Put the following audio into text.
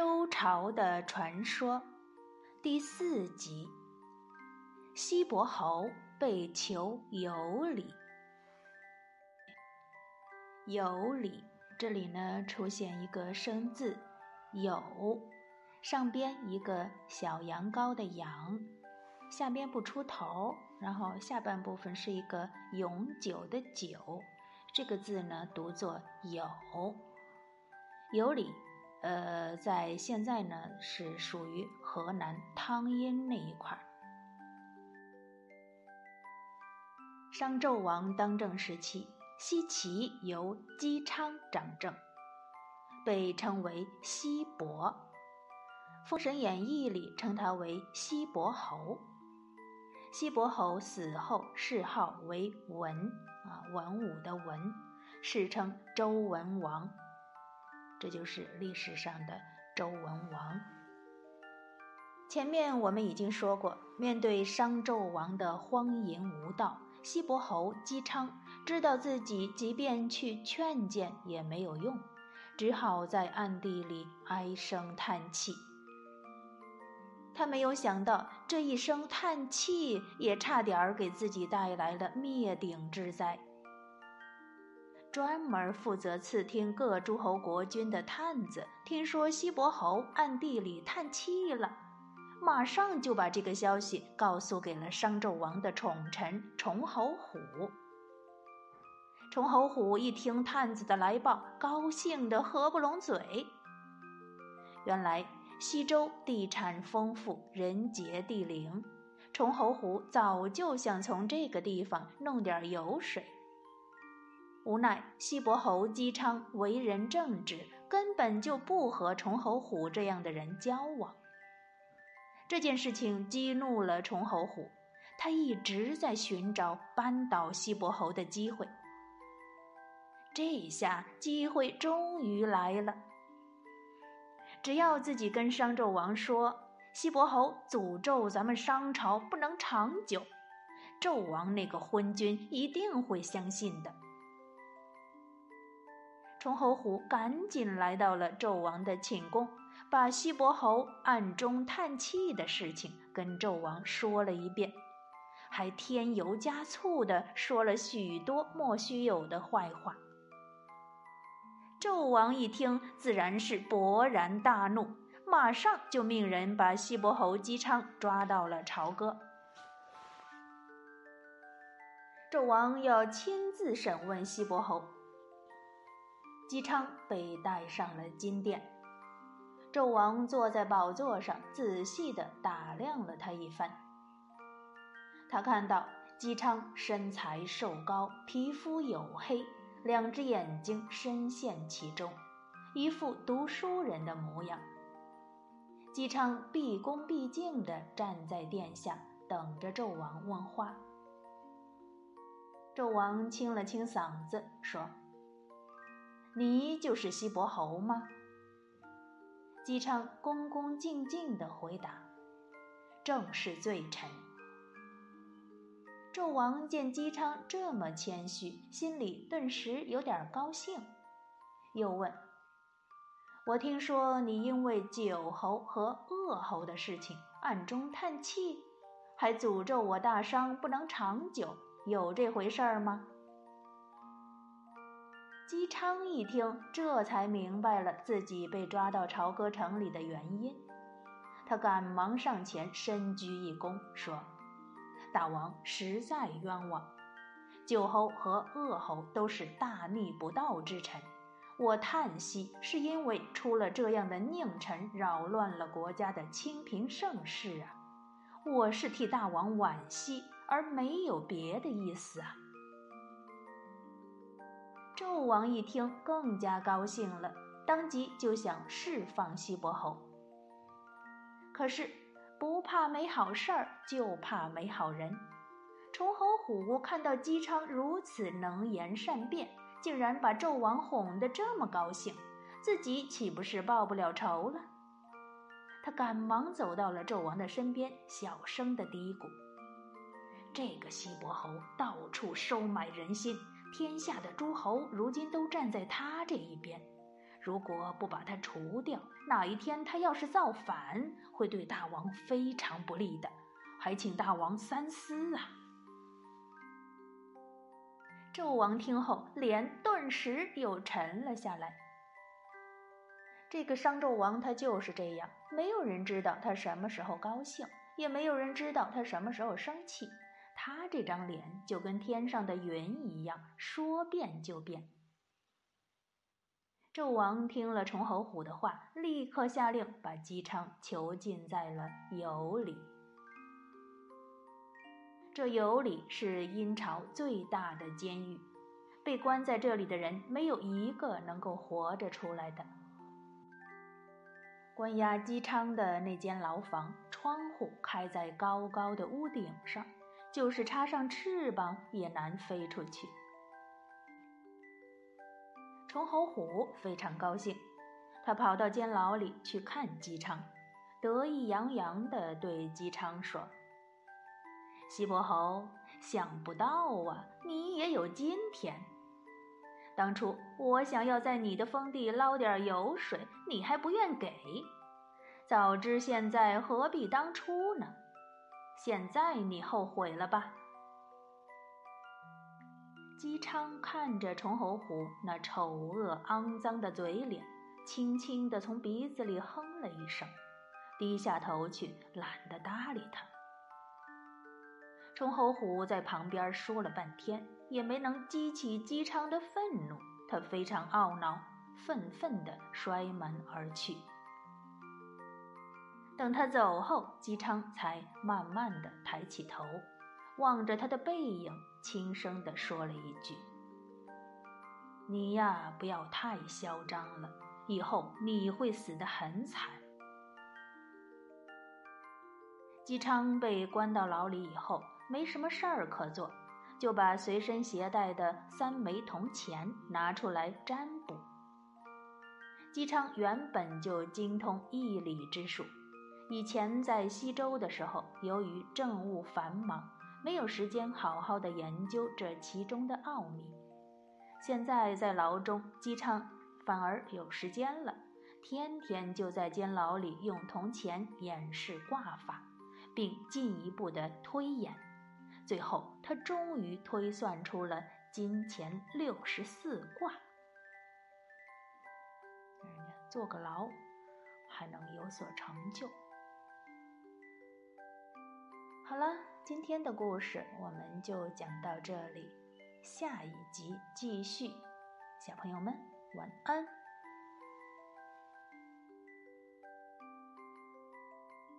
周朝的传说第四集：西伯侯被囚有礼。有礼，这里呢出现一个生字“有”，上边一个小羊羔的“羊”，下边不出头，然后下半部分是一个永久的“久”，这个字呢读作“有”。有礼。呃，在现在呢，是属于河南汤阴那一块儿。商纣王当政时期，西岐由姬昌掌政，被称为西伯。《封神演义》里称他为西伯侯。西伯侯死后谥号为文，啊，文武的文，世称周文王。这就是历史上的周文王。前面我们已经说过，面对商纣王的荒淫无道，西伯侯姬昌知道自己即便去劝谏也没有用，只好在暗地里唉声叹气。他没有想到，这一声叹气也差点儿给自己带来了灭顶之灾。专门负责刺听各诸侯国君的探子，听说西伯侯暗地里叹气了，马上就把这个消息告诉给了商纣王的宠臣崇侯虎。崇侯虎一听探子的来报，高兴得合不拢嘴。原来西周地产丰富，人杰地灵，崇侯虎早就想从这个地方弄点油水。无奈西伯侯姬昌为人正直，根本就不和崇侯虎这样的人交往。这件事情激怒了崇侯虎，他一直在寻找扳倒西伯侯的机会。这下机会终于来了，只要自己跟商纣王说西伯侯诅咒咱们商朝不能长久，纣王那个昏君一定会相信的。崇侯虎赶紧来到了纣王的寝宫，把西伯侯暗中叹气的事情跟纣王说了一遍，还添油加醋的说了许多莫须有的坏话。纣王一听，自然是勃然大怒，马上就命人把西伯侯姬昌抓到了朝歌。纣王要亲自审问西伯侯。姬昌被带上了金殿，纣王坐在宝座上，仔细地打量了他一番。他看到姬昌身材瘦高，皮肤黝黑，两只眼睛深陷其中，一副读书人的模样。姬昌毕恭毕敬地站在殿下，等着纣王问话。纣王清了清嗓子，说。你就是西伯侯吗？姬昌恭恭敬敬地回答：“正是罪臣。”纣王见姬昌这么谦虚，心里顿时有点高兴，又问：“我听说你因为九侯和恶侯的事情暗中叹气，还诅咒我大商不能长久，有这回事儿吗？”姬昌一听，这才明白了自己被抓到朝歌城里的原因。他赶忙上前深鞠一躬，说：“大王实在冤枉，九侯和鄂侯都是大逆不道之臣。我叹息，是因为出了这样的佞臣，扰乱了国家的清平盛世啊！我是替大王惋惜，而没有别的意思啊。”纣王一听，更加高兴了，当即就想释放西伯侯。可是不怕没好事儿，就怕没好人。崇侯虎看到姬昌如此能言善辩，竟然把纣王哄得这么高兴，自己岂不是报不了仇了？他赶忙走到了纣王的身边，小声的嘀咕：“这个西伯侯到处收买人心。”天下的诸侯如今都站在他这一边，如果不把他除掉，哪一天他要是造反，会对大王非常不利的，还请大王三思啊！纣王听后，脸顿时又沉了下来。这个商纣王他就是这样，没有人知道他什么时候高兴，也没有人知道他什么时候生气。他这张脸就跟天上的云一样，说变就变。纣王听了崇侯虎的话，立刻下令把姬昌囚禁在了羑里。这羑里是殷朝最大的监狱，被关在这里的人没有一个能够活着出来的。关押姬昌的那间牢房，窗户开在高高的屋顶上，就是插上翅膀也难飞出去。崇侯虎非常高兴，他跑到监牢里去看姬昌，得意洋洋地对姬昌说：“西伯侯，想不到啊，你也有今天。”当初我想要在你的封地捞点油水，你还不愿给。早知现在，何必当初呢？现在你后悔了吧？姬昌看着崇侯虎那丑恶肮脏的嘴脸，轻轻地从鼻子里哼了一声，低下头去，懒得搭理他。崇侯虎在旁边说了半天。也没能激起姬昌的愤怒，他非常懊恼，愤愤地摔门而去。等他走后，姬昌才慢慢的抬起头，望着他的背影，轻声地说了一句：“你呀，不要太嚣张了，以后你会死得很惨。”姬昌被关到牢里以后，没什么事儿可做。就把随身携带的三枚铜钱拿出来占卜。姬昌原本就精通易理之术，以前在西周的时候，由于政务繁忙，没有时间好好的研究这其中的奥秘。现在在牢中，姬昌反而有时间了，天天就在监牢里用铜钱演示卦法，并进一步的推演。最后，他终于推算出了金钱六十四卦。人家坐个牢还能有所成就。好了，今天的故事我们就讲到这里，下一集继续。小朋友们，晚安。